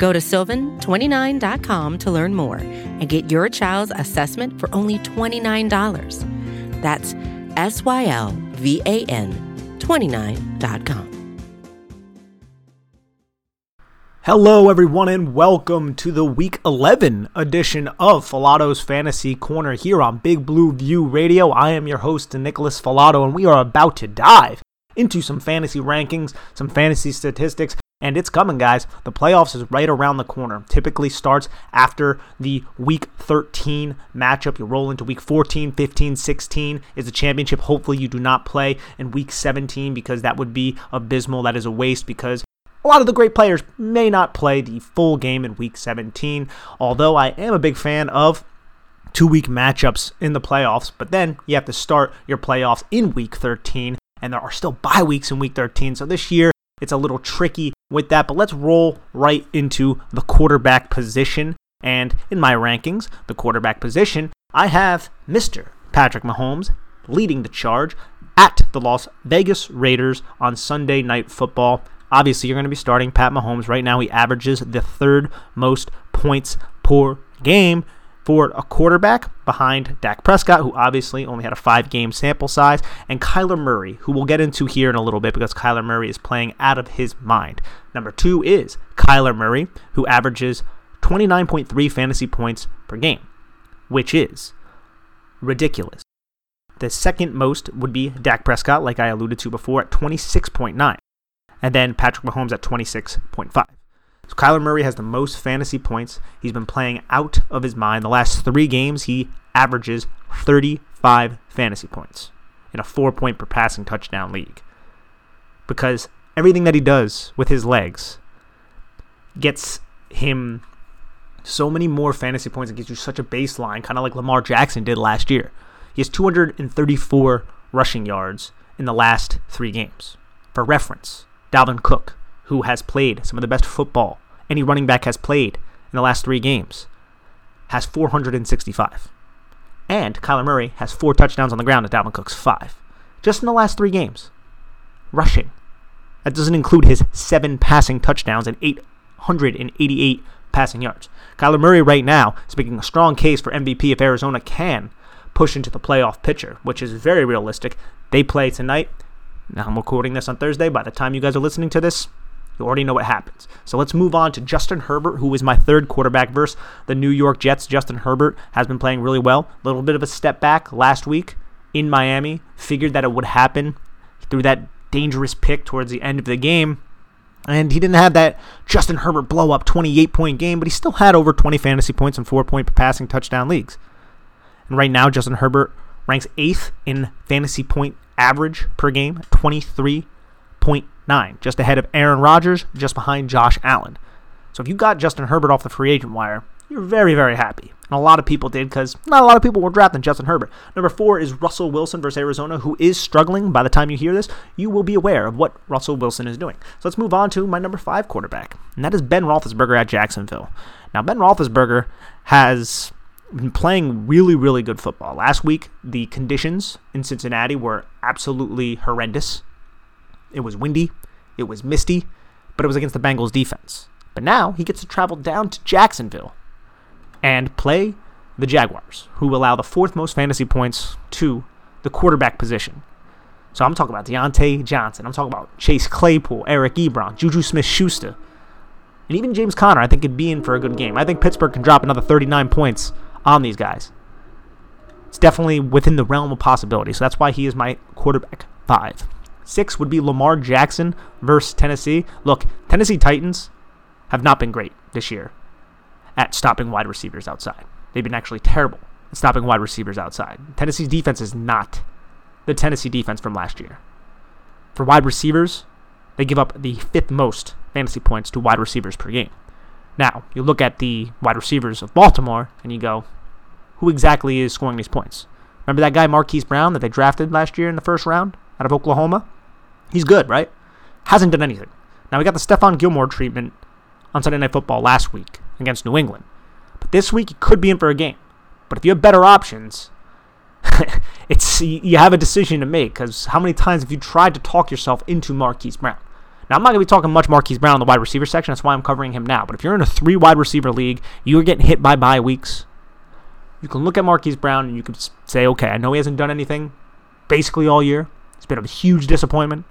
Go to sylvan29.com to learn more and get your child's assessment for only $29. That's S Y L V A N 29.com. Hello, everyone, and welcome to the Week 11 edition of Falato's Fantasy Corner here on Big Blue View Radio. I am your host, Nicholas Falato, and we are about to dive into some fantasy rankings, some fantasy statistics, and it's coming, guys. The playoffs is right around the corner. Typically starts after the week 13 matchup. You roll into week 14, 15, 16 is the championship. Hopefully, you do not play in week 17 because that would be abysmal. That is a waste because a lot of the great players may not play the full game in week 17, although I am a big fan of two week matchups in the playoffs, but then you have to start your playoffs in week 13, and there are still bye weeks in week 13. So this year, it's a little tricky with that, but let's roll right into the quarterback position. And in my rankings, the quarterback position, I have Mr. Patrick Mahomes leading the charge at the Las Vegas Raiders on Sunday Night Football. Obviously, you're going to be starting Pat Mahomes. Right now, he averages the third most points per game for a quarterback behind Dak Prescott, who obviously only had a five game sample size, and Kyler Murray, who we'll get into here in a little bit because Kyler Murray is playing out of his mind. Number two is Kyler Murray, who averages 29.3 fantasy points per game, which is ridiculous. The second most would be Dak Prescott, like I alluded to before, at 26.9 and then Patrick Mahomes at 26.5. So Kyler Murray has the most fantasy points. He's been playing out of his mind. The last three games, he averages 35 fantasy points in a four point per passing touchdown league. Because everything that he does with his legs gets him so many more fantasy points and gives you such a baseline, kind of like Lamar Jackson did last year. He has 234 rushing yards in the last three games. For reference, Dalvin Cook, who has played some of the best football any running back has played in the last three games, has 465. And Kyler Murray has four touchdowns on the ground at Dalvin Cook's five. Just in the last three games. Rushing. That doesn't include his seven passing touchdowns and 888 passing yards. Kyler Murray right now is making a strong case for MVP if Arizona can push into the playoff picture, which is very realistic. They play tonight. Now, I'm recording this on Thursday. By the time you guys are listening to this, you already know what happens. So let's move on to Justin Herbert, who is my third quarterback versus the New York Jets. Justin Herbert has been playing really well. A little bit of a step back last week in Miami. Figured that it would happen through that dangerous pick towards the end of the game. And he didn't have that Justin Herbert blow up 28 point game, but he still had over 20 fantasy points and four point passing touchdown leagues. And right now, Justin Herbert ranks eighth in fantasy point average per game, 23.9, just ahead of Aaron Rodgers, just behind Josh Allen. So if you got Justin Herbert off the free agent wire, you're very, very happy. And a lot of people did because not a lot of people were drafting Justin Herbert. Number four is Russell Wilson versus Arizona, who is struggling. By the time you hear this, you will be aware of what Russell Wilson is doing. So let's move on to my number five quarterback, and that is Ben Roethlisberger at Jacksonville. Now, Ben Roethlisberger has been playing really, really good football. Last week, the conditions in Cincinnati were absolutely horrendous. It was windy, it was misty, but it was against the Bengals defense. But now he gets to travel down to Jacksonville and play the Jaguars, who allow the fourth most fantasy points to the quarterback position. So I'm talking about Diontae Johnson. I'm talking about Chase Claypool, Eric Ebron, Juju Smith Schuster, and even James Conner. I think could be in for a good game. I think Pittsburgh can drop another 39 points on these guys. It's definitely within the realm of possibility. So that's why he is my quarterback five. Six would be Lamar Jackson versus Tennessee. Look, Tennessee Titans have not been great this year at stopping wide receivers outside. They've been actually terrible at stopping wide receivers outside. Tennessee's defense is not the Tennessee defense from last year. For wide receivers, they give up the fifth most fantasy points to wide receivers per game. Now, you look at the wide receivers of Baltimore and you go, who exactly is scoring these points. Remember that guy Marquise Brown that they drafted last year in the first round out of Oklahoma? He's good, right? Hasn't done anything. Now we got the Stephon Gilmore treatment on Sunday Night Football last week against New England. But this week he could be in for a game. But if you have better options, it's you have a decision to make because how many times have you tried to talk yourself into Marquise Brown? Now, I'm not to be talking much Marquise Brown in the wide receiver section. That's why I'm covering him now. But if you're in a three wide receiver league, you're getting hit by bye weeks. You can look at Marquise Brown and you can say, okay, I know he hasn't done anything basically all year. It's been a huge disappointment.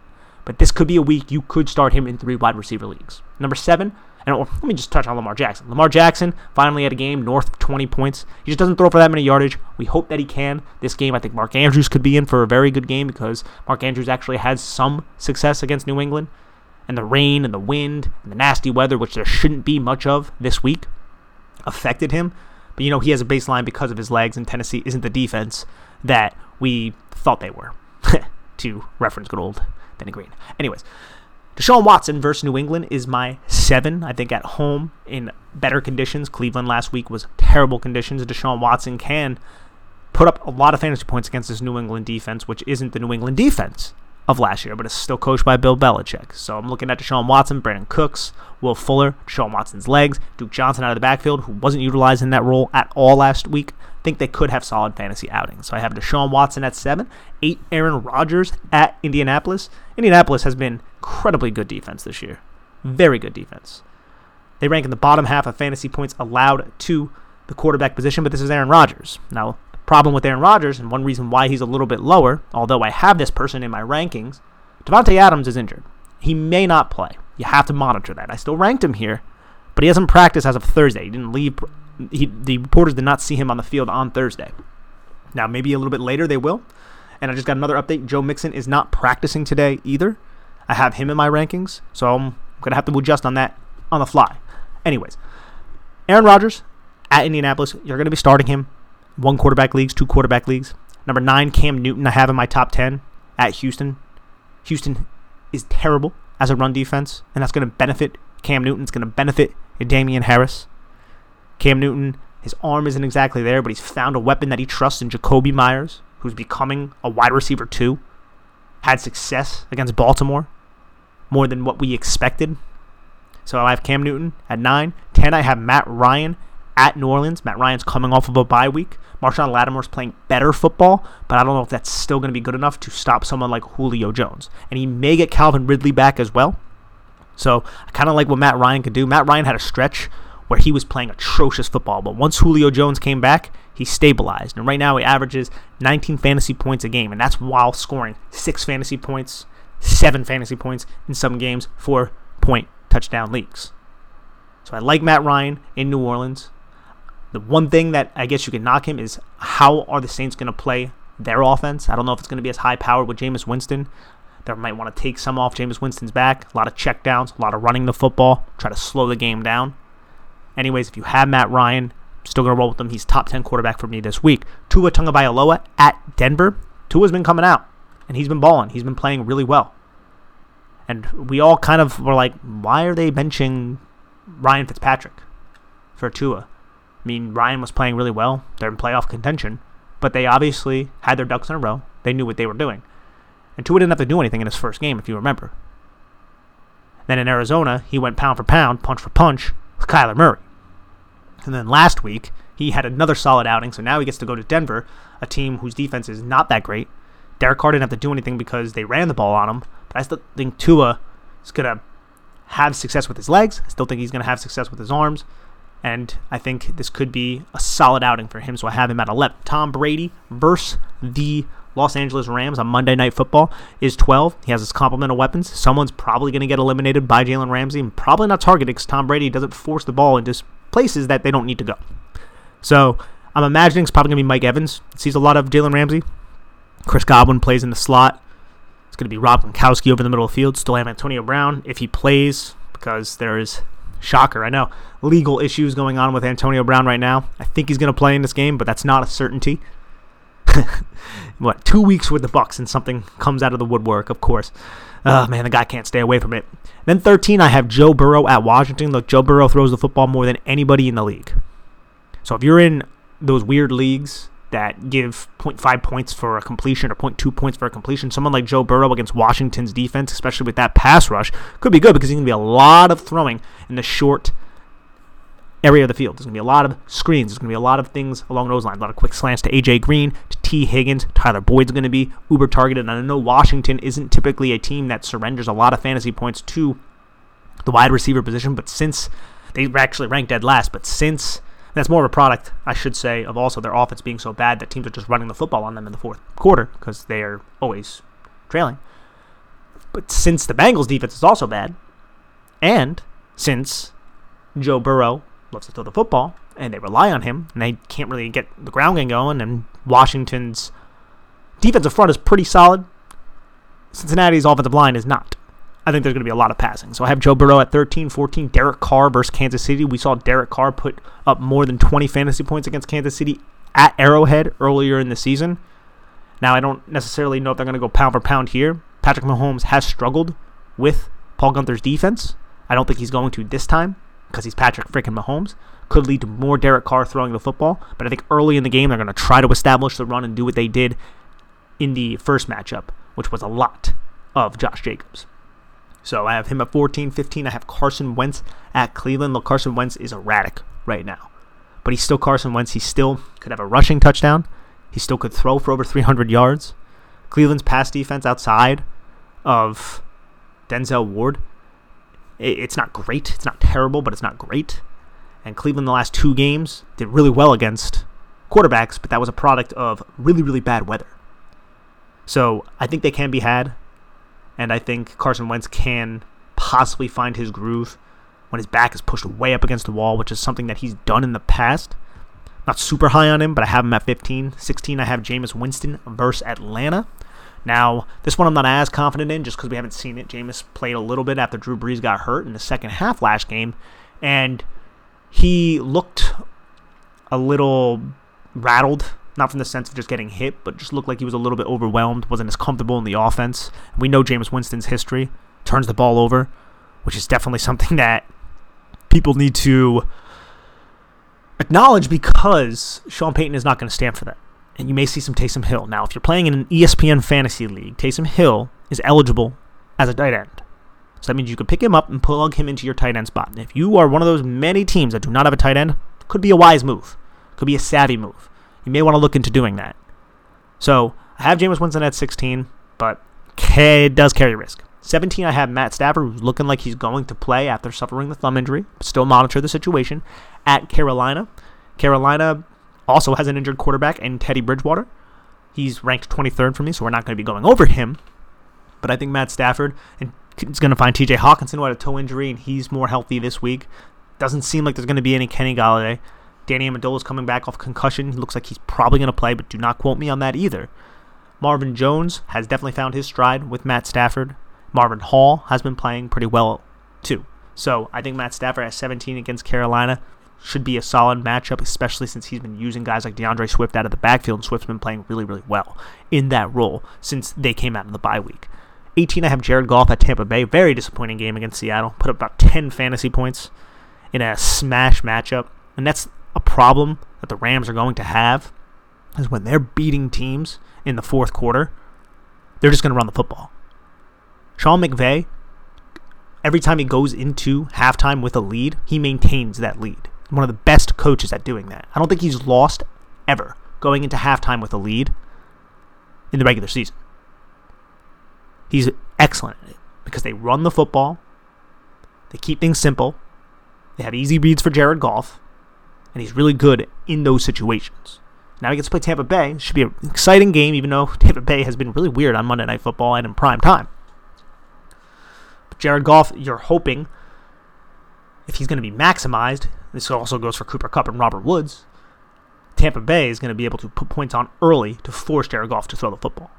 But this could be a week you could start him in three wide receiver leagues. Number seven, and oh, let me just touch on Lamar Jackson. Lamar Jackson finally had a game north of 20 points. He just doesn't throw for that many yardage. We hope that he can. This game, I think Mark Andrews could be in for a very good game because Mark Andrews actually had some success against New England and the rain and the wind and the nasty weather, which there shouldn't be much of this week, affected him. But you know, he has a baseline because of his legs, and Tennessee isn't the defense that we thought they were. To reference good old Denny Green. Anyways, Deshaun Watson versus New England is my seven. I think at home in better conditions. Cleveland last week was terrible conditions. Deshaun Watson can put up a lot of fantasy points against this New England defense, which isn't the New England defense of last year, but it's still coached by Bill Belichick. So I'm looking at Deshaun Watson, Brandin Cooks, Will Fuller, Deshaun Watson's legs, Duke Johnson out of the backfield, who wasn't utilized in that role at all last week. I think they could have solid fantasy outings. So I have Deshaun Watson at seven, eight Aaron Rodgers at Indianapolis. Indianapolis has been incredibly good defense this year. Very good defense. They rank in the bottom half of fantasy points allowed to the quarterback position, but this is Aaron Rodgers. Now, Problem with Aaron Rodgers, and one reason why he's a little bit lower, although I have this person in my rankings, Davante Adams is injured. He may not play. You have to monitor that. I still ranked him here, but he hasn't practiced as of Thursday. He didn't leave. He, the reporters did not see him on the field on Thursday. Now, maybe a little bit later they will. And I just got another update. Joe Mixon is not practicing today either. I have him in my rankings, so I'm going to have to adjust on that on the fly. Anyways, Aaron Rodgers at Indianapolis, you're going to be starting him one quarterback leagues, two quarterback leagues. Number nine, Cam Newton, I have in my top 10 at Houston. Houston is terrible as a run defense, and that's going to benefit Cam Newton. It's going to benefit Damien Harris. Cam Newton, his arm isn't exactly there, but he's found a weapon that he trusts in Jakobi Meyers, who's becoming a wide receiver too. Had success against Baltimore, more than what we expected. So I have Cam Newton at 9. 10, I have Matt Ryan at New Orleans. Matt Ryan's coming off of a bye week. Marshon Lattimore's playing better football, but I don't know if that's still going to be good enough to stop someone like Julio Jones. And he may get Calvin Ridley back as well. So I kind of like what Matt Ryan could do. Matt Ryan had a stretch where he was playing atrocious football, but once Julio Jones came back, he stabilized. And right now he averages 19 fantasy points a game, and that's while scoring six fantasy points, seven fantasy points in some games, four point touchdown leagues. So I like Matt Ryan in New Orleans. The one thing that I guess you can knock him is how are the Saints going to play their offense? I don't know if it's going to be as high powered with Jameis Winston. They might want to take some off Jameis Winston's back. A lot of checkdowns, a lot of running the football, try to slow the game down. Anyways, if you have Matt Ryan, still going to roll with him. He's top 10 quarterback for me this week. Tua Tagovailoa at Denver. Tua's been coming out, and he's been balling. He's been playing really well. And we all kind of were like, why are they benching Ryan Fitzpatrick for Tua? I mean, Ryan was playing really well. They're in playoff contention, but they obviously had their ducks in a row. They knew what they were doing. And Tua didn't have to do anything in his first game, if you remember. Then in Arizona, he went pound for pound, punch for punch with Kyler Murray. And then last week, he had another solid outing, so now he gets to go to Denver, a team whose defense is not that great. Derek Carr didn't have to do anything because they ran the ball on him, but I still think Tua is going to have success with his legs. I still think he's going to have success with his arms. And I think this could be a solid outing for him. So I have him at 11. Tom Brady versus the Los Angeles Rams on Monday Night Football is 12. He has his complement of weapons. Someone's probably going to get eliminated by Jalen Ramsey and probably not targeted because Tom Brady doesn't force the ball into places that they don't need to go. So I'm imagining it's probably going to be Mike Evans. Sees a lot of Jalen Ramsey. Chris Godwin plays in the slot. It's going to be Rob Gronkowski over the middle of the field. Still have Antonio Brown if he plays because there is Shocker, I know. Legal issues going on with Antonio Brown right now. I think he's going to play in this game, but that's not a certainty. what, two weeks with the Bucs and something comes out of the woodwork, of course. Oh, man, the guy can't stay away from it. Then 13, I have Joe Burrow at Washington. Look, Joe Burrow throws the football more than anybody in the league. So if you're in those weird leagues that give 0.5 points for a completion or 0.2 points for a completion, someone like Joe Burrow against Washington's defense, especially with that pass rush, could be good because there's going to be a lot of throwing in the short area of the field. There's going to be a lot of screens. There's going to be a lot of things along those lines. A lot of quick slants to A.J. Green, to Tee Higgins. Tyler Boyd's going to be uber targeted. And I know Washington isn't typically a team that surrenders a lot of fantasy points to the wide receiver position, but since they actually ranked dead last, but since that's more of a product, I should say, of also their offense being so bad that teams are just running the football on them in the fourth quarter because they are always trailing. But since the Bengals defense is also bad, and since Joe Burrow loves to throw the football and they rely on him and they can't really get the ground game going, and Washington's defensive front is pretty solid, Cincinnati's offensive line is not. I think there's going to be a lot of passing. So I have Joe Burrow at 13, 14. Derek Carr versus Kansas City. We saw Derek Carr put up more than 20 fantasy points against Kansas City at Arrowhead earlier in the season. Now, I don't necessarily know if they're going to go pound for pound here. Patrick Mahomes has struggled with Paul Guenther's defense. I don't think he's going to this time because he's Patrick freaking Mahomes. Could lead to more Derek Carr throwing the football. But I think early in the game, they're going to try to establish the run and do what they did in the first matchup, which was a lot of Josh Jacobs. So I have him at 14, 15. I have Carson Wentz at Cleveland. Look, Carson Wentz is erratic right now. But he's still Carson Wentz. He still could have a rushing touchdown. He still could throw for over 300 yards. Cleveland's pass defense outside of Denzel Ward, it's not great. It's not terrible, but it's not great. And Cleveland, the last two games, did really well against quarterbacks, but that was a product of really, really bad weather. So I think they can be had and I think Carson Wentz can possibly find his groove when his back is pushed way up against the wall, which is something that he's done in the past. Not super high on him, but I have him at 15. 16, I have Jameis Winston versus Atlanta. Now, this one I'm not as confident in just because we haven't seen it. Jameis played a little bit after Drew Brees got hurt in the second half last game, and he looked a little rattled not from the sense of just getting hit, but just looked like he was a little bit overwhelmed, wasn't as comfortable in the offense. We know Jameis Winston's history, turns the ball over, which is definitely something that people need to acknowledge because Sean Payton is not going to stand for that. And you may see some Taysom Hill. Now, if you're playing in an ESPN fantasy league, Taysom Hill is eligible as a tight end. So that means you could pick him up and plug him into your tight end spot. And if you are one of those many teams that do not have a tight end, could be a wise move. Could be a savvy move you may want to look into doing that. So I have Jameis Winston at 16, but it does carry risk. 17, I have Matt Stafford, who's looking like he's going to play after suffering the thumb injury. Still monitor the situation at Carolina. Carolina also has an injured quarterback and Teddy Bridgewater. He's ranked 23rd for me, so we're not going to be going over him. But I think Matt Stafford and is going to find TJ Hockenson, who had a toe injury, and he's more healthy this week. Doesn't seem like there's going to be any Kenny Golladay. Danny Amendola is coming back off concussion. He looks like he's probably going to play, but do not quote me on that either. Marvin Jones has definitely found his stride with Matt Stafford. Marvin Hall has been playing pretty well too. So I think Matt Stafford at 17 against Carolina should be a solid matchup, especially since he's been using guys like D'Andre Swift out of the backfield, and Swift's been playing really, really well in that role since they came out of the bye week. 18, I have Jared Goff at Tampa Bay. Very disappointing game against Seattle. Put up about 10 fantasy points in a smash matchup. And that's a problem that the Rams are going to have is when they're beating teams in the fourth quarter, they're just going to run the football. Sean McVay, every time he goes into halftime with a lead, he maintains that lead. One of the best coaches at doing that. I don't think he's lost ever going into halftime with a lead in the regular season. He's excellent at it because they run the football, they keep things simple, they have easy reads for Jared Goff, and he's really good in those situations. Now he gets to play Tampa Bay. Should be an exciting game, even though Tampa Bay has been really weird on Monday Night Football and in prime time. But Jared Goff, you're hoping, if he's going to be maximized, this also goes for Cooper Kupp and Robert Woods, Tampa Bay is going to be able to put points on early to force Jared Goff to throw the football.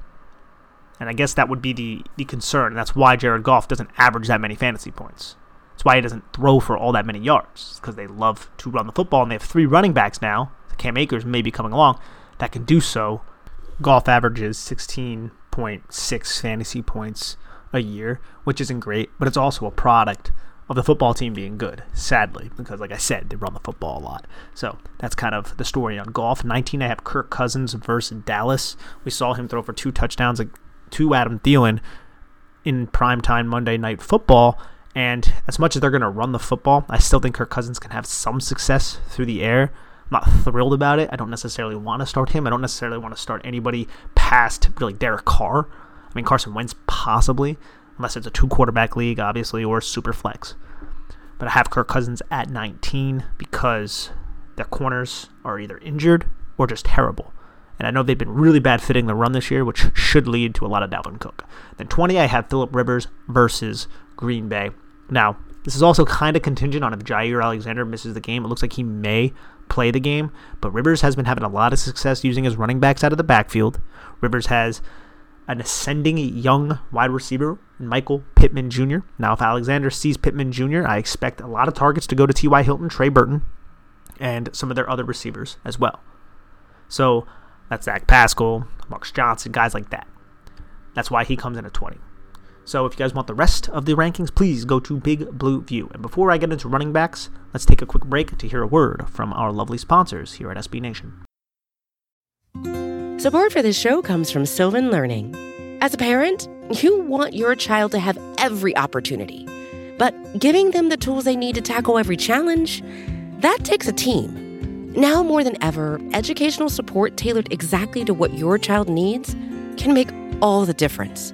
And I guess that would be the, the concern. That's why Jared Goff doesn't average that many fantasy points. That's why he doesn't throw for all that many yards, because they love to run the football, and they have three running backs now. The Cam Akers may be coming along that can do so. Goff averages 16.6 fantasy points a year, which isn't great, but it's also a product of the football team being good, sadly, because like I said, they run the football a lot. So that's kind of the story on Goff. 19, I have Kirk Cousins versus Dallas. We saw him throw for two touchdowns to Adam Thielen in primetime Monday Night Football. And as much as they're going to run the football, I still think Kirk Cousins can have some success through the air. I'm not thrilled about it. I don't necessarily want to start him. I don't necessarily want to start anybody past really Derek Carr. I mean, Carson Wentz possibly, unless it's a two quarterback league, obviously, or super flex. But I have Kirk Cousins at 19 because their corners are either injured or just terrible. And I know they've been really bad fitting the run this year, which should lead to a lot of Dalvin Cook. Then 20, I have Philip Rivers versus Green Bay. Now, this is also kind of contingent on if Jaire Alexander misses the game. It looks like he may play the game, but Rivers has been having a lot of success using his running backs out of the backfield. Rivers has an ascending young wide receiver, Michael Pittman Jr. Now, if Alexander sees Pittman Jr., I expect a lot of targets to go to T.Y. Hilton, Trey Burton, and some of their other receivers as well. So that's Zach Pascal, Marcus Johnson, guys like that. That's why he comes in at 20. So if you guys want the rest of the rankings, please go to Big Blue View. And before I get into running backs, let's take a quick break to hear a word from our lovely sponsors here at SB Nation. Support for this show comes from Sylvan Learning. As a parent, you want your child to have every opportunity, but giving them the tools they need to tackle every challenge, that takes a team. Now more than ever, educational support tailored exactly to what your child needs can make all the difference.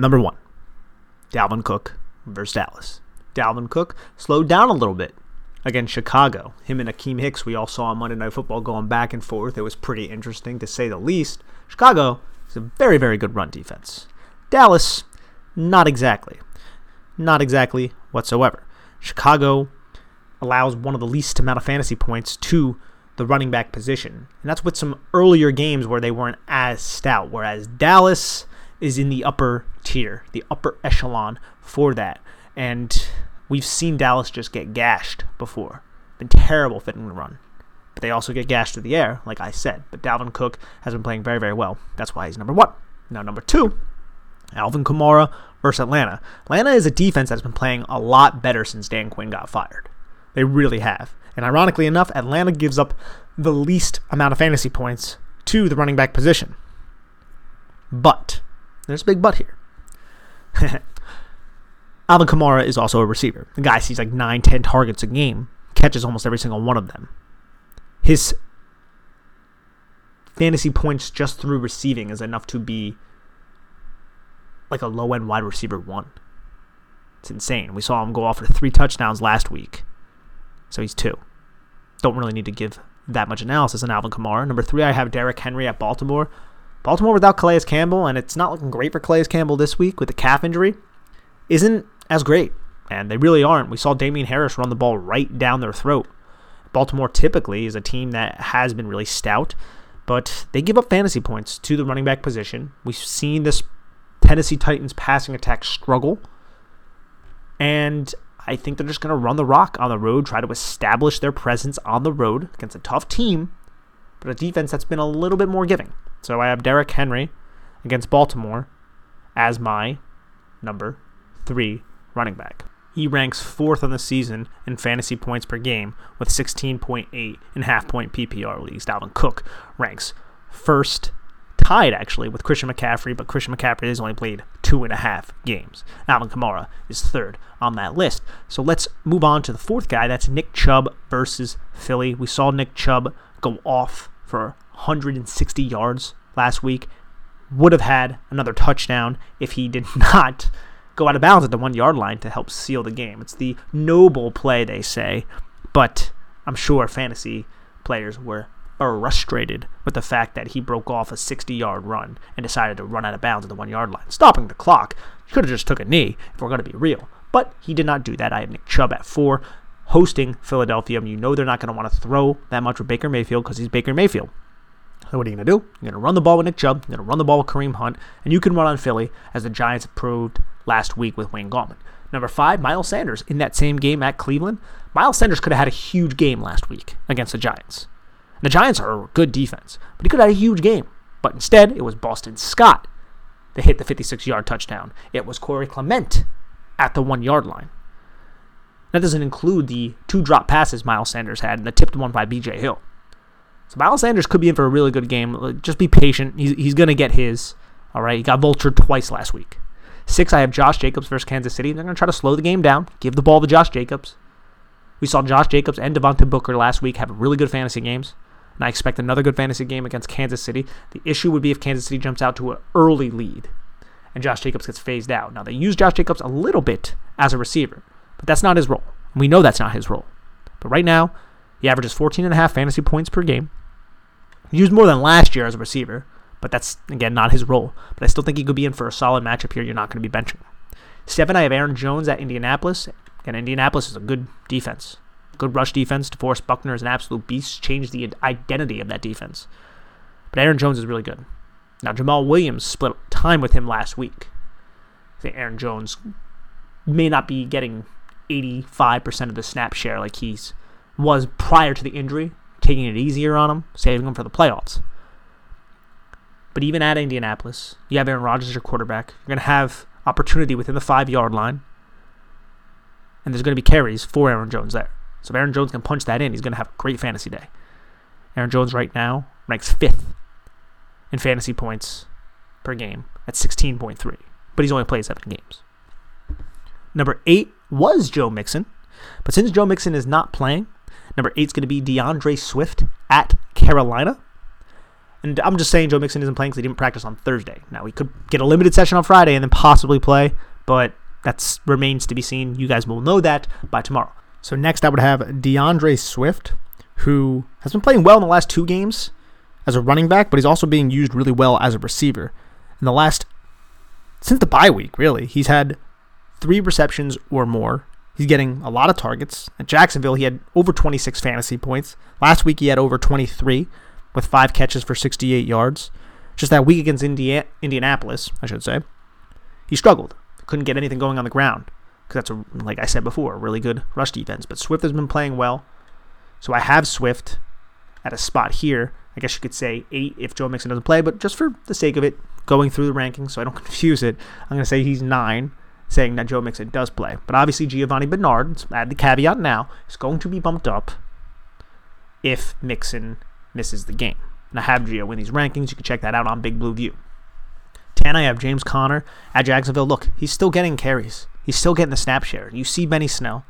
number one, Dalvin Cook versus Dallas. Dalvin Cook slowed down a little bit against Chicago. Him and Akiem Hicks, we all saw on Monday Night Football going back and forth. It was pretty interesting to say the least. Chicago is a very, very good run defense. Dallas, not exactly. Not exactly whatsoever. Chicago allows one of the least amount of fantasy points to the running back position. And that's with some earlier games where they weren't as stout, whereas Dallas is in the upper tier, the upper echelon for that. And We've seen Dallas just get gashed before. Been terrible fitting the run. But they also get gashed to the air, like I said. But Dalvin Cook has been playing very, very well. That's why he's number one. Now, number two, Alvin Kamara versus Atlanta. Atlanta is a defense that's been playing a lot better since Dan Quinn got fired. They really have. And ironically enough, Atlanta gives up the least amount of fantasy points to the running back position. But, there's a big butt here. Alvin Kamara is also a receiver. The guy sees like 9, 10 targets a game, catches almost every single one of them. His fantasy points just through receiving is enough to be like a low end wide receiver one. It's insane. We saw him go off for three touchdowns last week. So he's two. Don't really need to give that much analysis on Alvin Kamara. Number three, I have Derrick Henry at Baltimore. Baltimore without Calais Campbell, and it's not looking great for Calais Campbell this week with the calf injury, isn't as great. And they really aren't. We saw Damien Harris run the ball right down their throat. Baltimore typically is a team that has been really stout, but they give up fantasy points to the running back position. We've seen this Tennessee Titans passing attack struggle. And I think they're just going to run the rock on the road, try to establish their presence on the road against a tough team, but a defense that's been a little bit more giving. So I have Derrick Henry against Baltimore as my number three running back. He ranks fourth on the season in fantasy points per game with 16.8 in half point PPR leagues. Dalvin Cook ranks first, tied actually with Christian McCaffrey, but Christian McCaffrey has only played two and a half games. Alvin Kamara is third on that list. So let's move on to the fourth guy. That's Nick Chubb versus Philly. We saw Nick Chubb go off for 160 yards last week. Would have had another touchdown if he did not go out of bounds at the one yard line to help seal the game. It's the noble play, they say, but I'm sure fantasy players were frustrated with the fact that he broke off a 60 yard run and decided to run out of bounds at the one yard line, stopping the clock. He could have just took a knee if we're going to be real. But he did not do that. I have Nick Chubb at four, hosting Philadelphia. You know they're not going to want to throw that much with Baker Mayfield because he's Baker Mayfield. So what are you going to do? You're going to run the ball with Nick Chubb. You're going to run the ball with Kareem Hunt, and you can run on Philly as the Giants proved last week with Wayne Gallman. Number five, Miles Sanders in that same game at Cleveland. Miles Sanders could have had a huge game last week against the Giants. The Giants are a good defense, but he could have had a huge game. But instead, it was Boston Scott that hit the 56 yard touchdown. It was Corey Clement at the one yard line. That doesn't include the two drop passes Miles Sanders had and the tipped one by BJ Hill. So Miles Sanders could be in for a really good game. Just be patient. He's, he's going to get his. All right. He got vultured twice last week. Six, I have Josh Jacobs versus Kansas City. They're going to try to slow the game down, give the ball to Josh Jacobs. We saw Josh Jacobs and Devontae Booker last week have really good fantasy games and I expect another good fantasy game against Kansas City. The issue would be if Kansas City jumps out to an early lead and Josh Jacobs gets phased out. Now, they use Josh Jacobs a little bit as a receiver, but that's not his role. We know that's not his role. But right now, he averages 14 and a half fantasy points per game. Used more than last year as a receiver, but that's, again, not his role. But I still think he could be in for a solid matchup here. You're not going to be benching. Seven, I have Aaron Jones at Indianapolis. And Indianapolis is a good defense. Good rush defense. DeForest Buckner is an absolute beast. Changed the identity of that defense. But Aaron Jones is really good. Now, Jamaal Williams split time with him last week. I think Aaron Jones may not be getting 85% of the snap share like he's was prior to the injury, taking it easier on him, saving him for the playoffs. But even at Indianapolis, you have Aaron Rodgers as your quarterback. You're going to have opportunity within the five yard line. And there's going to be carries for Aaron Jones there. So if Aaron Jones can punch that in, he's going to have a great fantasy day. Aaron Jones right now ranks fifth in fantasy points per game at 16.3, but he's only played seven games. Number eight was Joe Mixon, but since Joe Mixon is not playing, number eight is going to be D'Andre Swift at Carolina. And I'm just saying Joe Mixon isn't playing because he didn't practice on Thursday. Now, he could get a limited session on Friday and then possibly play, but that remains to be seen. You guys will know that by tomorrow. So next I would have D'Andre Swift, who has been playing well in the last two games as a running back, but he's also being used really well as a receiver. In the last since the bye week, really, he's had three receptions or more. He's getting a lot of targets. At Jacksonville, he had over 26 fantasy points. Last week, he had over 23 with five catches for 68 yards. Just that week against Indiana, Indianapolis, I should say, he struggled. Couldn't get anything going on the ground because that's a, like I said before, a really good rush defense. But Swift has been playing well, so I have Swift at a spot here. I guess you could say eight if Joe Mixon doesn't play, but just for the sake of it, going through the rankings so I don't confuse it, I'm going to say he's nine, saying that Joe Mixon does play. But obviously, Giovani Bernard, add the caveat now, is going to be bumped up if Mixon misses the game. And I have Gio in these rankings. You can check that out on Big Blue View. 10, I have James Conner at Jacksonville. Look, he's still getting carries. He's still getting the snap share. You see Benny Snell,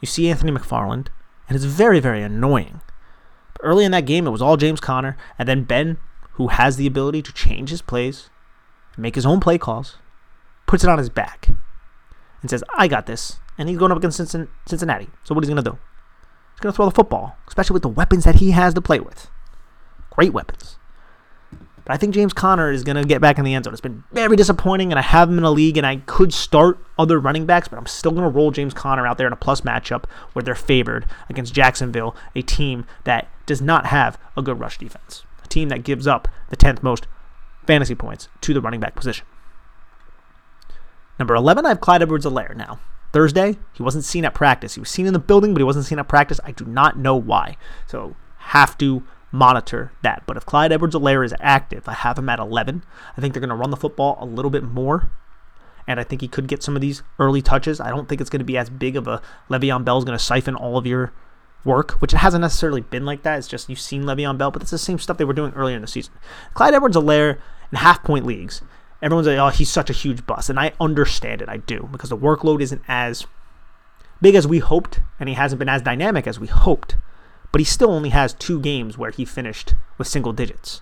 you see Anthony McFarland, and it's very, very annoying. But early in that game, it was all James Conner, and then Ben, who has the ability to change his plays, make his own play calls, puts it on his back, and says, I got this. And he's going up against Cincinnati. So what he's going to do? He's going to throw the football, especially with the weapons that he has to play with. Great weapons. But I think James Conner is going to get back in the end zone. It's been very disappointing, and I have him in a league, and I could start other running backs, but I'm still going to roll James Conner out there in a plus matchup where they're favored against Jacksonville, a team that does not have a good rush defense, a team that gives up the 10th most fantasy points to the running back position. Number 11, I have Clyde Edwards Helaire now. Thursday, he wasn't seen at practice. He was seen in the building, but he wasn't seen at practice. I do not know why. So, have to monitor that. But if Clyde Edwards Helaire is active, I have him at 11. I think they're going to run the football a little bit more. And I think he could get some of these early touches. I don't think it's going to be as big of a Le'Veon Bell is going to siphon all of your work, which it hasn't necessarily been like that. It's just you've seen Le'Veon Bell, but it's the same stuff they were doing earlier in the season. Clyde Edwards-Helaire in half point leagues, everyone's like, oh, he's such a huge bust. And I understand it. I do, because the workload isn't as big as we hoped, and he hasn't been as dynamic as we hoped. But he still only has two games where he finished with single digits.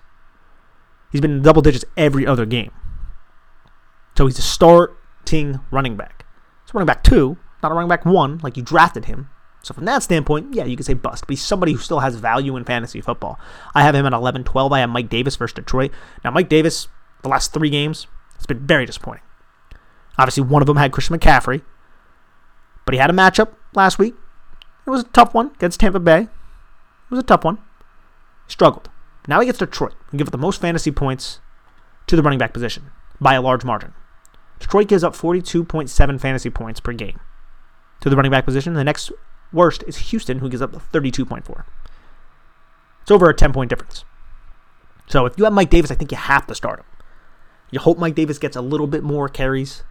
He's been in double digits every other game. So he's a starting running back. He's running back two, not a running back one, like you drafted him. So from that standpoint, yeah, you could say bust. But he's somebody who still has value in fantasy football. I have him at 11 12. I have Mike Davis versus Detroit. Now, Mike Davis, the last three games, it's been very disappointing. Obviously, one of them had Christian McCaffrey, but he had a matchup last week. It was a tough one against Tampa Bay. It was a tough one. Struggled. Now he gets Detroit and give up the most fantasy points to the running back position by a large margin. Detroit gives up 42.7 fantasy points per game to the running back position. The next worst is Houston, who gives up 32.4. It's over a 10 point difference. So if you have Mike Davis, I think you have to start him. You hope Mike Davis gets a little bit more carries.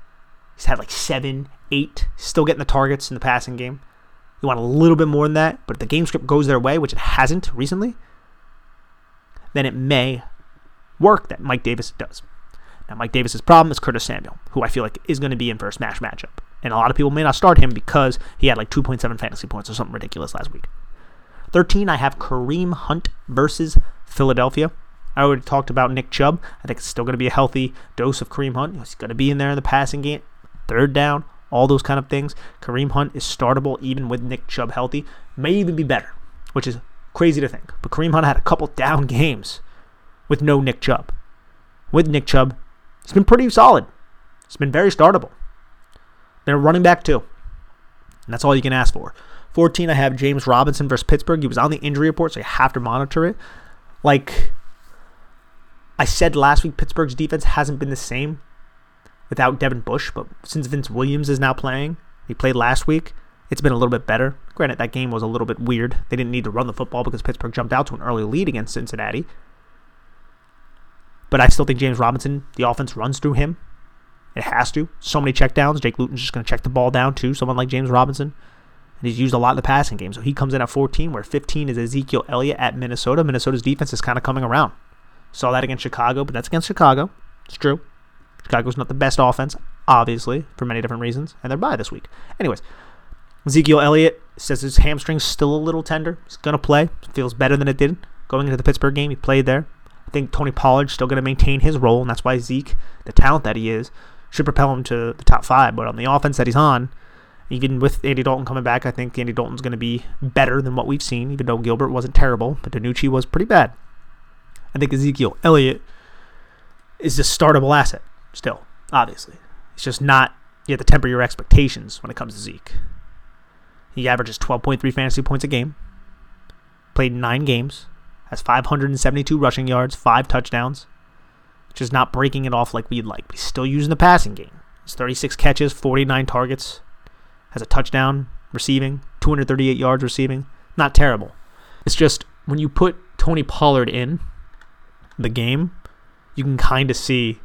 He's had like seven, eight, still getting the targets in the passing game. You want a little bit more than that, but if the game script goes their way, which it hasn't recently, then it may work that Mike Davis does. Now, Mike Davis's problem is Curtis Samuel, who I feel like is going to be in for a smash matchup. And a lot of people may not start him because he had like 2.7 fantasy points or something ridiculous last week. 13, I have Kareem Hunt versus Philadelphia. I already talked about Nick Chubb. I think it's still going to be a healthy dose of Kareem Hunt. He's going to be in there in the passing game, third down, all those kind of things. Kareem Hunt is startable even with Nick Chubb healthy. May even be better, which is crazy to think. But Kareem Hunt had a couple down games with no Nick Chubb. With Nick Chubb, he's been pretty solid. He's been very startable. They're running back too. And that's all you can ask for. 14, I have James Robinson versus Pittsburgh. He was on the injury report, so you have to monitor it. Like I said last week, Pittsburgh's defense hasn't been the same without Devin Bush, but since Vince Williams is now playing, he played last week, it's been a little bit better. Granted, that game was a little bit weird. They didn't need to run the football because Pittsburgh jumped out to an early lead against Cincinnati. But I still think James Robinson, the offense runs through him. It has to. So many checkdowns. Jake Luton's just going to check the ball down too. Someone like James Robinson. And he's used a lot in the passing game. So he comes in at 14, where 15 is Ezekiel Elliott at Minnesota. Minnesota's defense is kind of coming around. Saw that against Chicago, but that's against Chicago. It's true. Chicago's not the best offense, obviously, for many different reasons. And they're by this week. Anyways, Ezekiel Elliott says his hamstring's still a little tender. He's going to play. Feels better than it did going into the Pittsburgh game. He played there. I think Tony Pollard's still going to maintain his role, and that's why Zeke, the talent that he is, should propel him to the top five. But on the offense that he's on, even with Andy Dalton coming back, I think Andy Dalton's going to be better than what we've seen, even though Gilbert wasn't terrible, but DiNucci was pretty bad. I think Ezekiel Elliott is a startable asset still, obviously. It's just not, you have to temper your expectations when it comes to Zeke. He averages 12.3 fantasy points a game, played nine games, has 572 rushing yards, five touchdowns, just not breaking it off like we'd like. He's still using the passing game. He's 36 catches, 49 targets, has a touchdown receiving, 238 yards receiving. Not terrible. It's just when you put Tony Pollard in the game, you can kind of see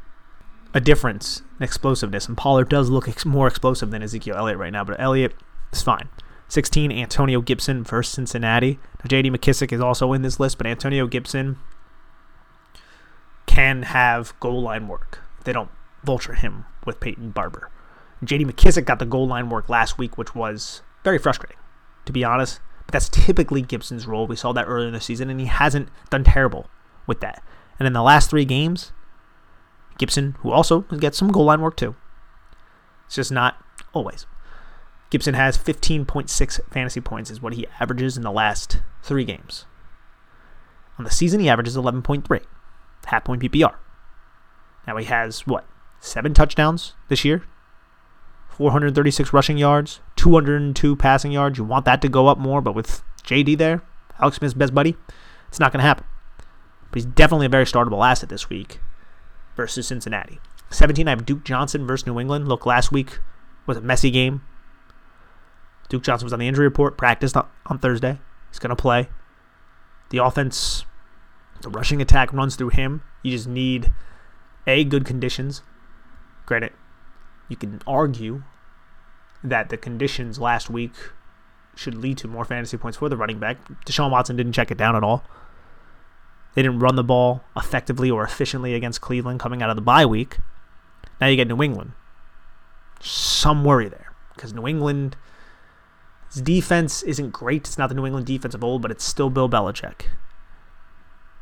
a difference in explosiveness. And Pollard does look ex- more explosive than Ezekiel Elliott right now, but Elliott is fine. 16, Antonio Gibson versus Cincinnati. Now, J.D. McKissic is also in this list, but Antonio Gibson can have goal line work. They don't vulture him with Peyton Barber. J.D. McKissic got the goal line work last week, which was very frustrating, to be honest. But that's typically Gibson's role. We saw that earlier in the season, and he hasn't done terrible with that. And in the last three games, Gibson, who also gets some goal line work too, it's just not always. Gibson has 15.6 fantasy points, is what he averages in the last three games. On the season, he averages 11.3, half point PPR. Now he has, what, seven touchdowns this year? 436 rushing yards, 202 passing yards. You want that to go up more, but with JD there, Alex Smith's best buddy, it's not going to happen. But he's definitely a very startable asset this week versus Cincinnati. 17, I have Duke Johnson versus New England. Look, last week was a messy game. Duke Johnson was on the injury report, practiced on Thursday. He's going to play. The offense, the rushing attack runs through him. You just need A, good conditions. Granted, you can argue that the conditions last week should lead to more fantasy points for the running back. Deshaun Watson didn't check it down at all. They didn't run the ball effectively or efficiently against Cleveland coming out of the bye week. Now you get New England. Some worry there because New England's defense isn't great. It's not the New England defense of old, but it's still Bill Belichick.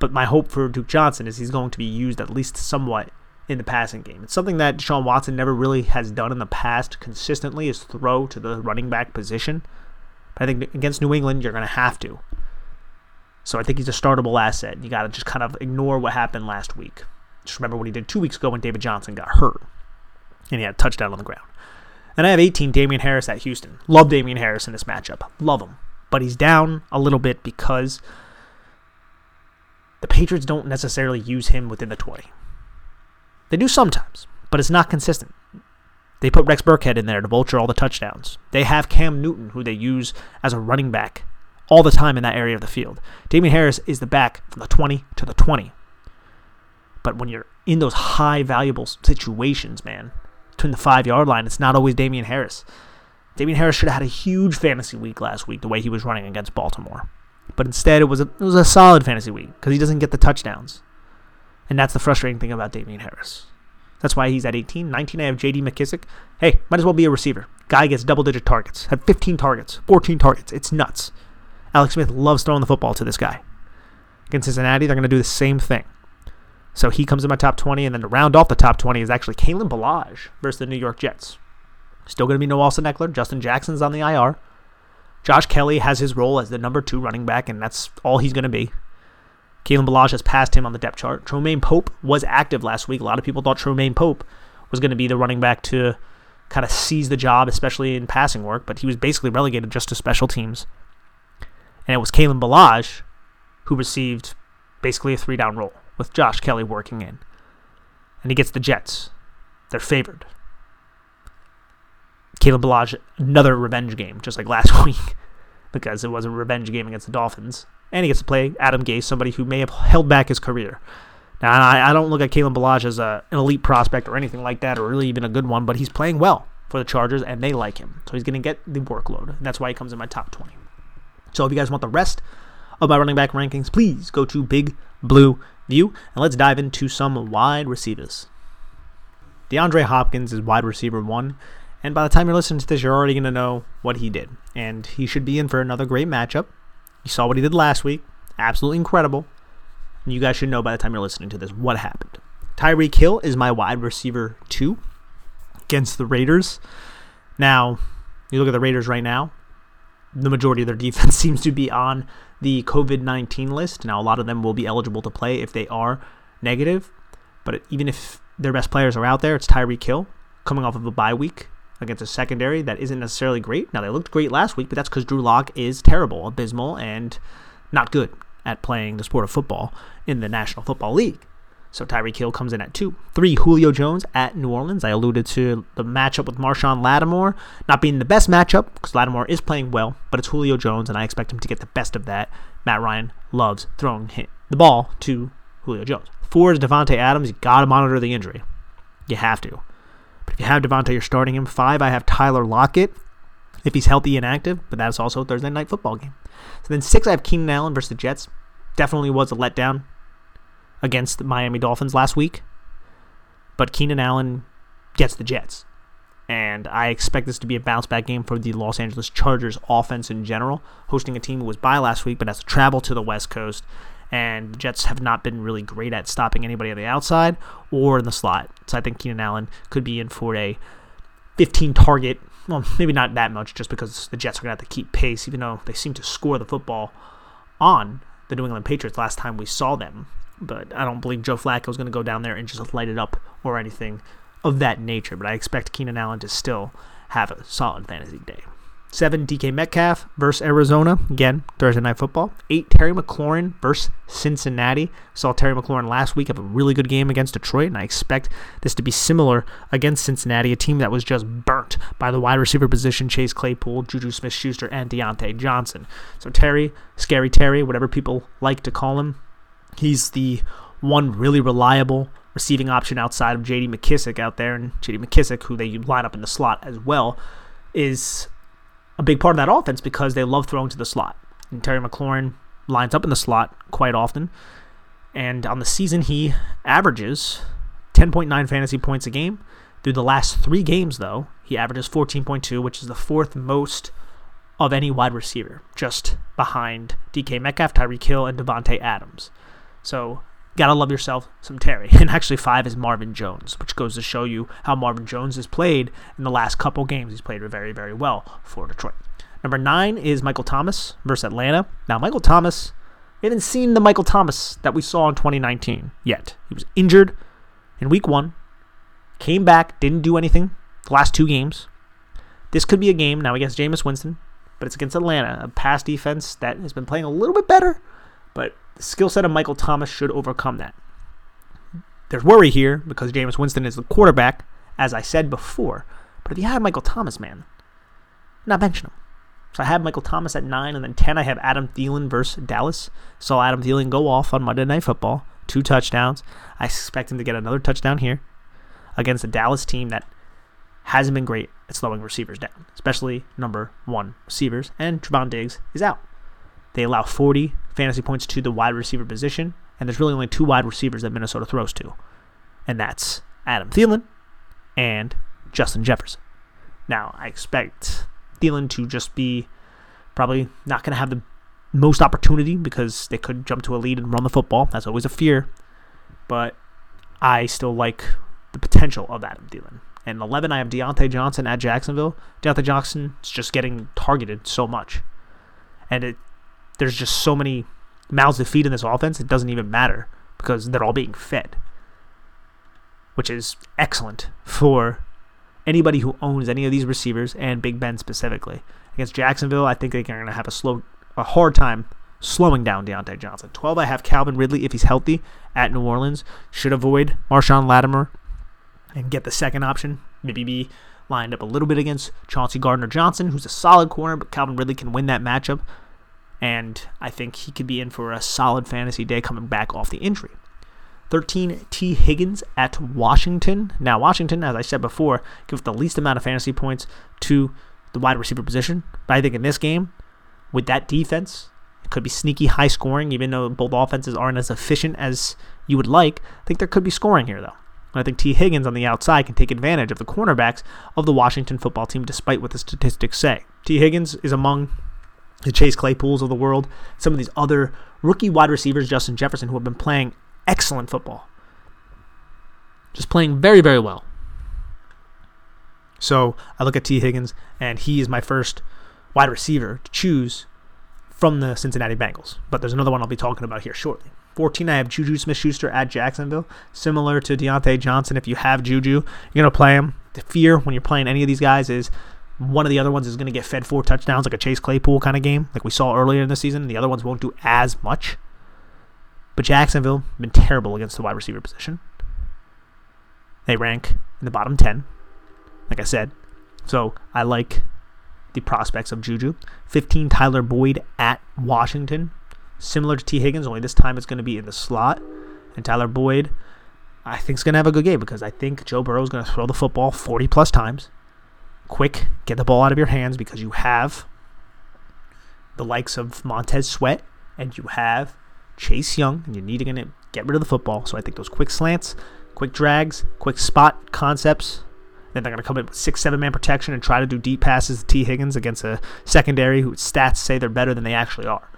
But my hope for Duke Johnson is he's going to be used at least somewhat in the passing game. It's something that Deshaun Watson never really has done in the past consistently is throw to the running back position. But I think against New England, you're going to have to. So I think he's a startable asset. You got to just kind of ignore what happened last week. Just remember what he did two weeks ago when David Johnson got hurt and he had a touchdown on the ground. And I have 18 Damien Harris at Houston. Love Damien Harris in this matchup. Love him. But he's down a little bit because the Patriots don't necessarily use him within the 20. They do sometimes, but it's not consistent. They put Rex Burkhead in there to vulture all the touchdowns. They have Cam Newton, who they use as a running back all the time in that area of the field. Damien Harris is the back from the 20 to the 20. But when you're in those high valuable situations, man, between the five yard line, it's not always Damien Harris. Damien Harris should have had a huge fantasy week last week, the way he was running against Baltimore. But instead, it was a, it was a solid fantasy week because he doesn't get the touchdowns. And that's the frustrating thing about Damien Harris. That's why he's at 18. 19, I have J.D. McKissic. Hey, might as well be a receiver. Guy gets double digit targets. Had 15 targets, 14 targets. It's nuts. Alex Smith loves throwing the football to this guy. Against Cincinnati, they're going to do the same thing. So he comes in my top 20, and then to round off the top 20 is actually Kalen Ballage versus the New York Jets. Still going to be no Austin Ekeler. Justin Jackson's on the IR. Josh Kelley has his role as the number two running back, and that's all he's going to be. Kalen Ballage has passed him on the depth chart. Troymaine Pope was active last week. A lot of people thought Troymaine Pope was going to be the running back to kind of seize the job, especially in passing work, but he was basically relegated just to special teams. And it was Kalen Ballage who received basically a three down role with Josh Kelley working in. And he gets the Jets. They're favored. Kalen Ballage, another revenge game, just like last week, because it was a revenge game against the Dolphins and he gets to play Adam Gase, somebody who may have held back his career. Now, I, I don't look at Kalen Ballage as a, an elite prospect or anything like that, or really even a good one, but he's playing well for the Chargers, and they like him. So he's going to get the workload, and that's why he comes in my top 20. So if you guys want the rest of my running back rankings, please go to Big Blue View, and let's dive into some wide receivers. DeAndre Hopkins is wide receiver one, and by the time you're listening to this, you're already going to know what he did. And he should be in for another great matchup. You saw what he did last week. Absolutely incredible. And you guys should know by the time you're listening to this what happened. Tyreek Hill is my wide receiver two against the Raiders. Now, you look at the Raiders right now, the majority of their defense seems to be on the COVID 19 list. Now, a lot of them will be eligible to play if they are negative. But even if their best players are out there, it's Tyreek Hill coming off of a bye week against a secondary that isn't necessarily great. Now, they looked great last week, but that's because Drew Lock is terrible, abysmal, and not good at playing the sport of football in the National Football League. So Tyreek Hill comes in at two. Three, Julio Jones at New Orleans. I alluded to the matchup with Marshon Lattimore not being the best matchup because Lattimore is playing well, but it's Julio Jones, and I expect him to get the best of that. Matt Ryan loves throwing the ball to Julio Jones. Four is Davante Adams. You got to monitor the injury. You have to. But if you have Davante, you're starting him. Five, I have Tyler Lockett if he's healthy and active, but that's also a Thursday night football game. So then six, I have Keenan Allen versus the Jets. Definitely was a letdown against the Miami Dolphins last week, but Keenan Allen gets the Jets. And I expect this to be a bounce back game for the Los Angeles Chargers offense in general, hosting a team who was by last week but has to travel to the West Coast and the Jets have not been really great at stopping anybody on the outside or in the slot. So I think Keenan Allen could be in for a 15 target. Well, maybe not that much, just because the Jets are going to have to keep pace, even though they seem to score the football on the New England Patriots last time we saw them. But I don't believe Joe Flacco is going to go down there and just light it up or anything of that nature. But I expect Keenan Allen to still have a solid fantasy day. Seven, DK Metcalf versus Arizona. Again, Thursday Night Football. Eight, Terry McLaurin versus Cincinnati. Saw Terry McLaurin last week have a really good game against Detroit, and I expect this to be similar against Cincinnati, a team that was just burnt by the wide receiver position Chase Claypool, Juju Smith Schuster, and Diontae Johnson. So, Terry, Scary Terry, whatever people like to call him, he's the one really reliable receiving option outside of J.D. McKissic out there, and J.D. McKissic, who they line up in the slot as well, is a big part of that offense because they love throwing to the slot. And Terry McLaurin lines up in the slot quite often. And on the season, he averages 10.9 fantasy points a game. Through the last three games, though, he averages 14.2, which is the fourth most of any wide receiver, just behind DK Metcalf, Tyreek Hill, and Davante Adams. So gotta love yourself some Terry. And actually, five is Marvin Jones, which goes to show you how Marvin Jones has played in the last couple games. He's played very, very well for Detroit. Number nine is Michael Thomas versus Atlanta. Now, Michael Thomas, we haven't seen the Michael Thomas that we saw in 2019 yet. He was injured in week one, came back, didn't do anything the last two games. This could be a game now against Jameis Winston, but it's against Atlanta, a pass defense that has been playing a little bit better, but the skill set of Michael Thomas should overcome that. There's worry here because Jameis Winston is the quarterback, as I said before. But if you have Michael Thomas, man, not mention him. So I have Michael Thomas at 9, and then 10, I have Adam Thielen versus Dallas. Saw Adam Thielen go off on Monday Night Football, two touchdowns. I expect him to get another touchdown here against a Dallas team that hasn't been great at slowing receivers down, especially number one receivers. And Trevon Diggs is out. They allow 40 fantasy points to the wide receiver position, and there's really only two wide receivers that Minnesota throws to, and that's Adam Thielen and Justin Jefferson. Now, I expect Thielen to just be probably not going to have the most opportunity because they could jump to a lead and run the football. That's always a fear. But I still like the potential of Adam Thielen. And 11, I have Diontae Johnson at Jacksonville. Diontae Johnson is just getting targeted so much. And it, there's just so many mouths to feed in this offense, it doesn't even matter because they're all being fed, which is excellent for anybody who owns any of these receivers and Big Ben specifically. Against Jacksonville, I think they're going to have a slow, a hard time slowing down Diontae Johnson. 12, I have Calvin Ridley if he's healthy at New Orleans. Should avoid Marshon Lattimore and get the second option. Maybe be lined up a little bit against Chauncey Gardner Johnson, who's a solid corner, but Calvin Ridley can win that matchup. And I think he could be in for a solid fantasy day coming back off the injury. 13 Tee Higgins at Washington. Now, Washington, as I said before, gives the least amount of fantasy points to the wide receiver position. But I think in this game, with that defense, it could be sneaky high scoring, even though both offenses aren't as efficient as you would like. I think there could be scoring here, though. I think Tee Higgins on the outside can take advantage of the cornerbacks of the Washington football team, despite what the statistics say. Tee Higgins is among the Chase Claypools of the world, some of these other rookie wide receivers, Justin Jefferson, who have been playing excellent football. Just playing very, very well. So I look at Tee Higgins, and he is my first wide receiver to choose from the Cincinnati Bengals. But there's another one I'll be talking about here shortly. 14, I have Juju Smith Schuster at Jacksonville. Similar to Diontae Johnson, if you have Juju, you're going to play him. The fear when you're playing any of these guys is one of the other ones is going to get fed four touchdowns, like a Chase Claypool kind of game, like we saw earlier in the season. The other ones won't do as much. But Jacksonville been terrible against the wide receiver position. They rank in the bottom 10, like I said. So I like the prospects of Juju. 15, Tyler Boyd at Washington. Similar to Tee Higgins, only this time it's going to be in the slot. And Tyler Boyd, I think, is going to have a good game because I think Joe Burrow is going to throw the football 40 plus times. Quick, get the ball out of your hands because you have the likes of Montez Sweat and you have Chase Young, and you need to get rid of the football. So I think those quick slants, quick drags, quick spot concepts. Then they're going to come in with six, seven man protection and try to do deep passes to Tee Higgins against a secondary whose stats say they're better than they actually are.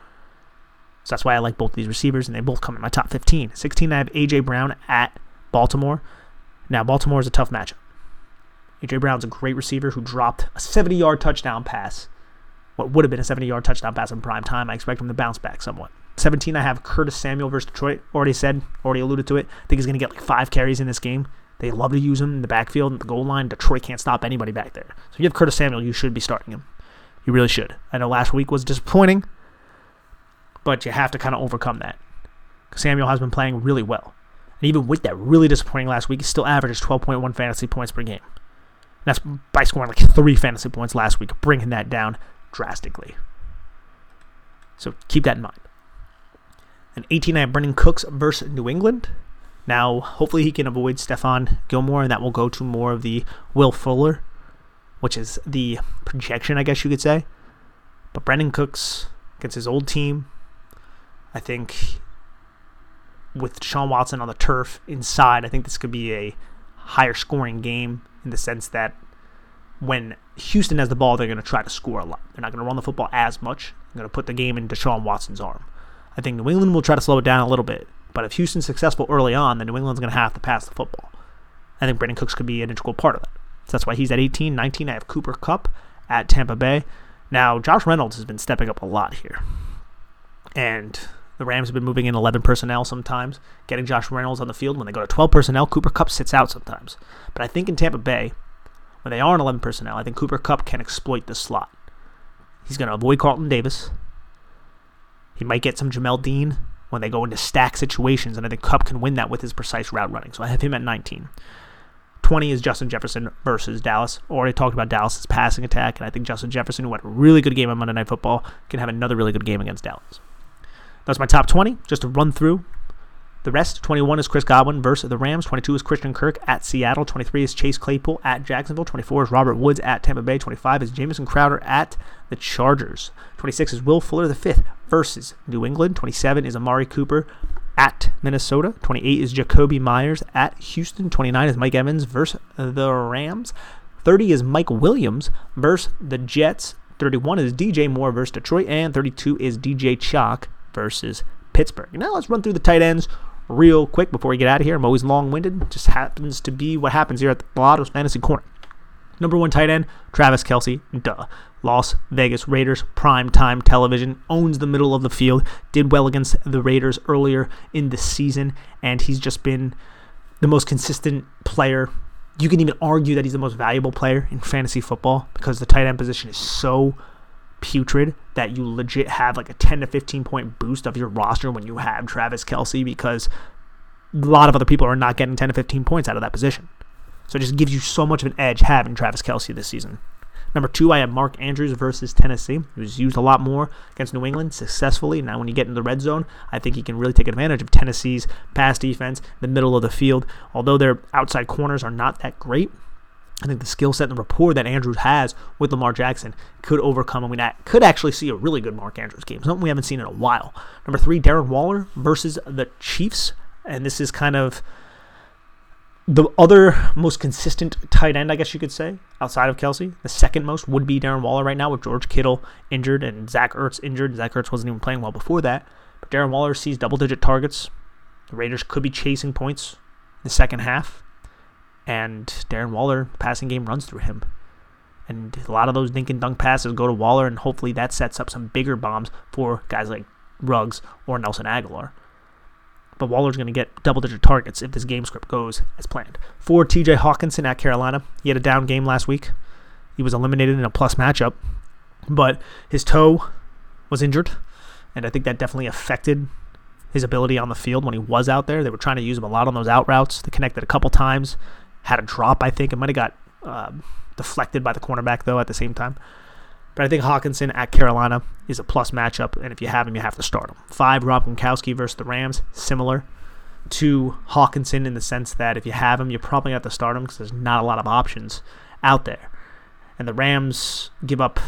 So that's why I like both these receivers, and they both come in my top 15. 16, I have A.J. Brown at Baltimore. Now, Baltimore is a tough matchup. A.J. Brown's a great receiver who dropped a 70 yard touchdown pass. What would have been a 70 yard touchdown pass in prime time. I expect him to bounce back somewhat. 17, I have Curtis Samuel versus Detroit. Already said, already alluded to it. I think he's going to get like five carries in this game. They love to use him in the backfield and the goal line. Detroit can't stop anybody back there. So if you have Curtis Samuel, you should be starting him. You really should. I know last week was disappointing, but you have to kind of overcome that. Samuel has been playing really well. And even with that really disappointing last week, he still averages 12.1 fantasy points per game. That's by scoring like three fantasy points last week, bringing that down drastically. So keep that in mind. And 18, I have Brandin Cooks versus New England. Now, hopefully, he can avoid Stephon Gilmore, and that will go to more of the Will Fuller which is the projection, I guess you could say. But Brandin Cooks against his old team, I think with Sean Watson on the turf inside, I think this could be a higher scoring game in the sense that when Houston has the ball, they're going to try to score a lot. They're not going to run the football as much. They're going to put the game in Deshaun Watson's arm. I think New England will try to slow it down a little bit. But if Houston's successful early on, then New England's going to have to pass the football. I think Brandin Cooks could be an integral part of that. So that's why he's at 18, 19. I have Cooper Kupp at Tampa Bay. Now, Josh Reynolds has been stepping up a lot here. And the Rams have been moving in 11 personnel sometimes, getting Josh Reynolds on the field. When they go to 12 personnel, Cooper Kupp sits out sometimes. But I think in Tampa Bay, when they are in 11 personnel, I think Cooper Kupp can exploit the slot. He's going to avoid Carlton Davis. He might get some Jamel Dean when they go into stack situations, and I think Kupp can win that with his precise route running. So I have him at 19. 20 is Justin Jefferson versus Dallas. Already talked about Dallas's passing attack, and I think Justin Jefferson, who had a really good game on Monday Night Football, can have another really good game against Dallas. That's my top 20, just to run through. The rest, 21 is Chris Godwin versus the Rams. 22 is Christian Kirk at Seattle. 23 is Chase Claypool at Jacksonville. 24 is Robert Woods at Tampa Bay. 25 is Jamison Crowder at the Chargers. 26 is Will Fuller V versus New England. 27 is Amari Cooper at Minnesota. 28 is Jakobi Meyers at Houston. 29 is Mike Evans versus the Rams. 30 is Mike Williams versus the Jets. 31 is DJ Moore versus Detroit. And 32 is DJ Chalk versus Pittsburgh. Now let's run through the tight ends real quick before we get out of here. I'm always long winded. Just happens to be what happens here at the Lotto's Fantasy Corner. Number one tight end, Travis Kelce. Duh. Las Vegas Raiders, prime time television, owns the middle of the field, did well against the Raiders earlier in the season, and he's just been the most consistent player. You can even argue that he's the most valuable player in fantasy football because the tight end position is so putrid that you legit have like a 10 to 15 point boost of your roster when you have Travis Kelce because a lot of other people are not getting 10 to 15 points out of that position. So it just gives you so much of an edge having Travis Kelce this season. Number two, I have Mark Andrews versus Tennessee. He was used a lot more against New England successfully. Now, when you get in the red zone, I think he can really take advantage of Tennessee's pass defense, the middle of the field. Although their outside corners are not that great, I think the skill set and the rapport that Andrews has with Lamar Jackson could overcome, and we could actually see a really good Mark Andrews game, something we haven't seen in a while. Number three, Darren Waller versus the Chiefs, and this is kind of the other most consistent tight end, I guess you could say, outside of Kelce. The second most would be Darren Waller right now, with George Kittle injured and Zach Ertz injured. Zach Ertz wasn't even playing well before that, but Darren Waller sees double-digit targets. The Raiders could be chasing points in the second half and Darren Waller passing game runs through him. And a lot of those dink and dunk passes go to Waller, and hopefully that sets up some bigger bombs for guys like Ruggs or Nelson Agholor. But Waller's going to get double digit targets if this game script goes as planned. For TJ Hockenson at Carolina, he had a down game last week. He was eliminated in a plus matchup, but his toe was injured, and I think that definitely affected his ability on the field when he was out there. They were trying to use him a lot on those out routes. They connected a couple times had a drop, I think. It might have got uh, deflected by the cornerback, though, at the same time. But I think Hockenson at Carolina is a plus matchup, and if you have him, you have to start him. Five, Rob Gronkowski versus the Rams, similar to Hockenson in the sense that if you have him, you're probably have to start him because there's not a lot of options out there. And the Rams give up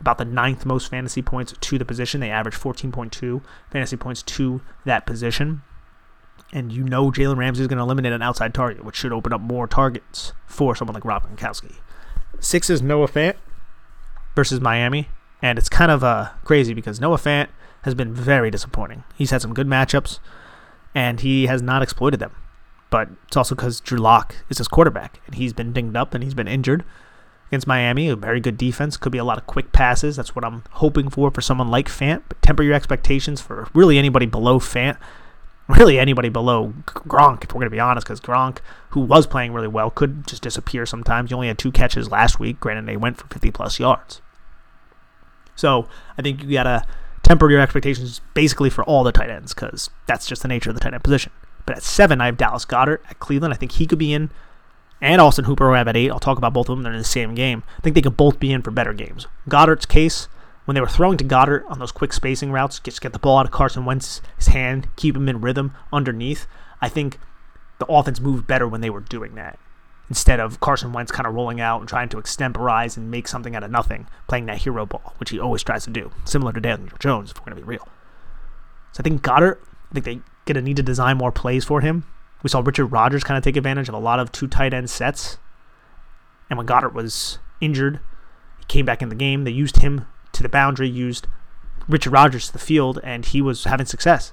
about the ninth most fantasy points to the position. They average 14.2 fantasy points to that position and you know Jalen Ramsey is going to eliminate an outside target, which should open up more targets for someone like Rob Gronkowski. Six is Noah Fant versus Miami, and it's kind of uh, crazy because Noah Fant has been very disappointing. He's had some good matchups, and he has not exploited them. But it's also because Drew Lock is his quarterback, and he's been dinged up and he's been injured against Miami. A very good defense. Could be a lot of quick passes. That's what I'm hoping for for someone like Fant. But temper your expectations for really anybody below Fant really anybody below Gronk, if we're going to be honest, because Gronk, who was playing really well, could just disappear sometimes. He only had two catches last week. Granted, they went for 50 plus yards. So I think you got to temper your expectations basically for all the tight ends because that's just the nature of the tight end position. But at seven, I have Dallas Goedert at Cleveland. I think he could be in. And Austin Hooper, who I have at eight. I'll talk about both of them. They're in the same game. I think they could both be in for better games. Goedert's case, when they were throwing to Goedert on those quick spacing routes, just get the ball out of Carson Wentz's hand, keep him in rhythm underneath. I think the offense moved better when they were doing that. instead of Carson Wentz kind of rolling out and trying to extemporize and make something out of nothing, playing that hero ball, which he always tries to do, similar to Daniel Jones, if we're going to be real. So I think Goedert, I think they're going to need to design more plays for him. We saw Richard Rodgers kind of take advantage of a lot of two tight end sets. And when Goedert was injured, he came back in the game. They used him to the boundary, used Richard Rodgers to the field, and he was having success.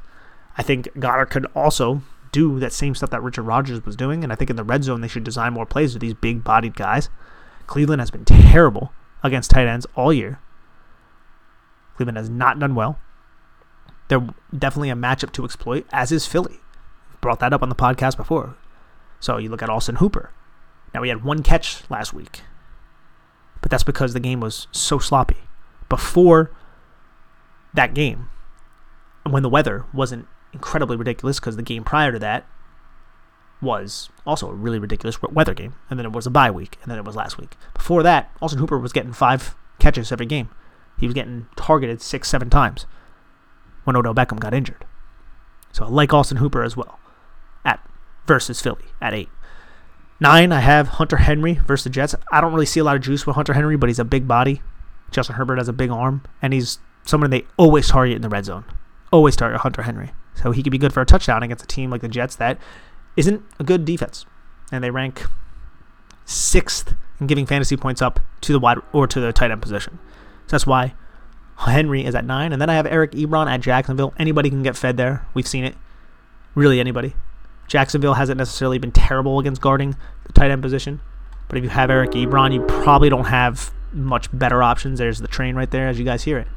I think Goedert could also do that same stuff that Richard Rodgers was doing. And I think in the red zone, they should design more plays with these big bodied guys. Cleveland has been terrible against tight ends all year. Cleveland has not done well. They're definitely a matchup to exploit, as is Philly. Brought that up on the podcast before. So you look at Austin Hooper. Now, he had one catch last week, but that's because the game was so sloppy. Before that game, when the weather wasn't incredibly ridiculous because the game prior to that was also a really ridiculous weather game. And then it was a bye week, and then it was last week. Before that, Austin Hooper was getting five catches every game. He was getting targeted six, seven times when Odell Beckham got injured. So I like Austin Hooper as well at versus Philly at eight. Nine, I have Hunter Henry versus the Jets. I don't really see a lot of juice with Hunter Henry, but he's a big body. Justin Herbert has a big arm, and he's someone they always target in the red zone. Always target Hunter Henry. So he could be good for a touchdown against a team like the Jets that isn't a good defense. And they rank sixth in giving fantasy points up to the wide or to the tight end position. So that's why Henry is at nine. And then I have Eric Ebron at Jacksonville. Anybody can get fed there. We've seen it. Really, anybody. Jacksonville hasn't necessarily been terrible against guarding the tight end position. But if you have Eric Ebron, you probably don't have much better options. There's the train right there as you guys hear it.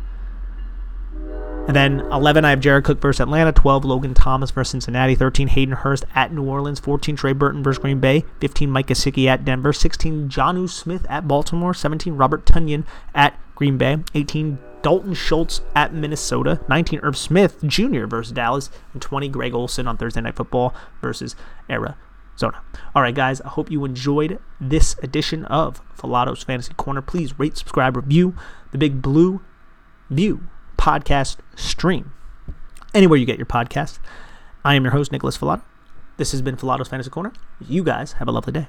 And then 11, I have Jared Cook versus Atlanta. 12, Logan Thomas versus Cincinnati. 13, Hayden Hurst at New Orleans. 14, Trey Burton versus Green Bay. 15, Mike Gesicki at Denver. 16, Jonnu Smith at Baltimore. 17, Robert Tonyan at Green Bay. 18, Dalton Schultz at Minnesota. 19, Irv Smith Jr. versus Dallas. And 20, Greg Olsen on Thursday Night Football versus Arizona. All right, guys, I hope you enjoyed this edition of Falato's Fantasy Corner. Please rate, subscribe, review the Big Blue View podcast stream. Anywhere you get your podcast. I am your host, Nicholas Falato. This has been Falato's Fantasy Corner. You guys have a lovely day.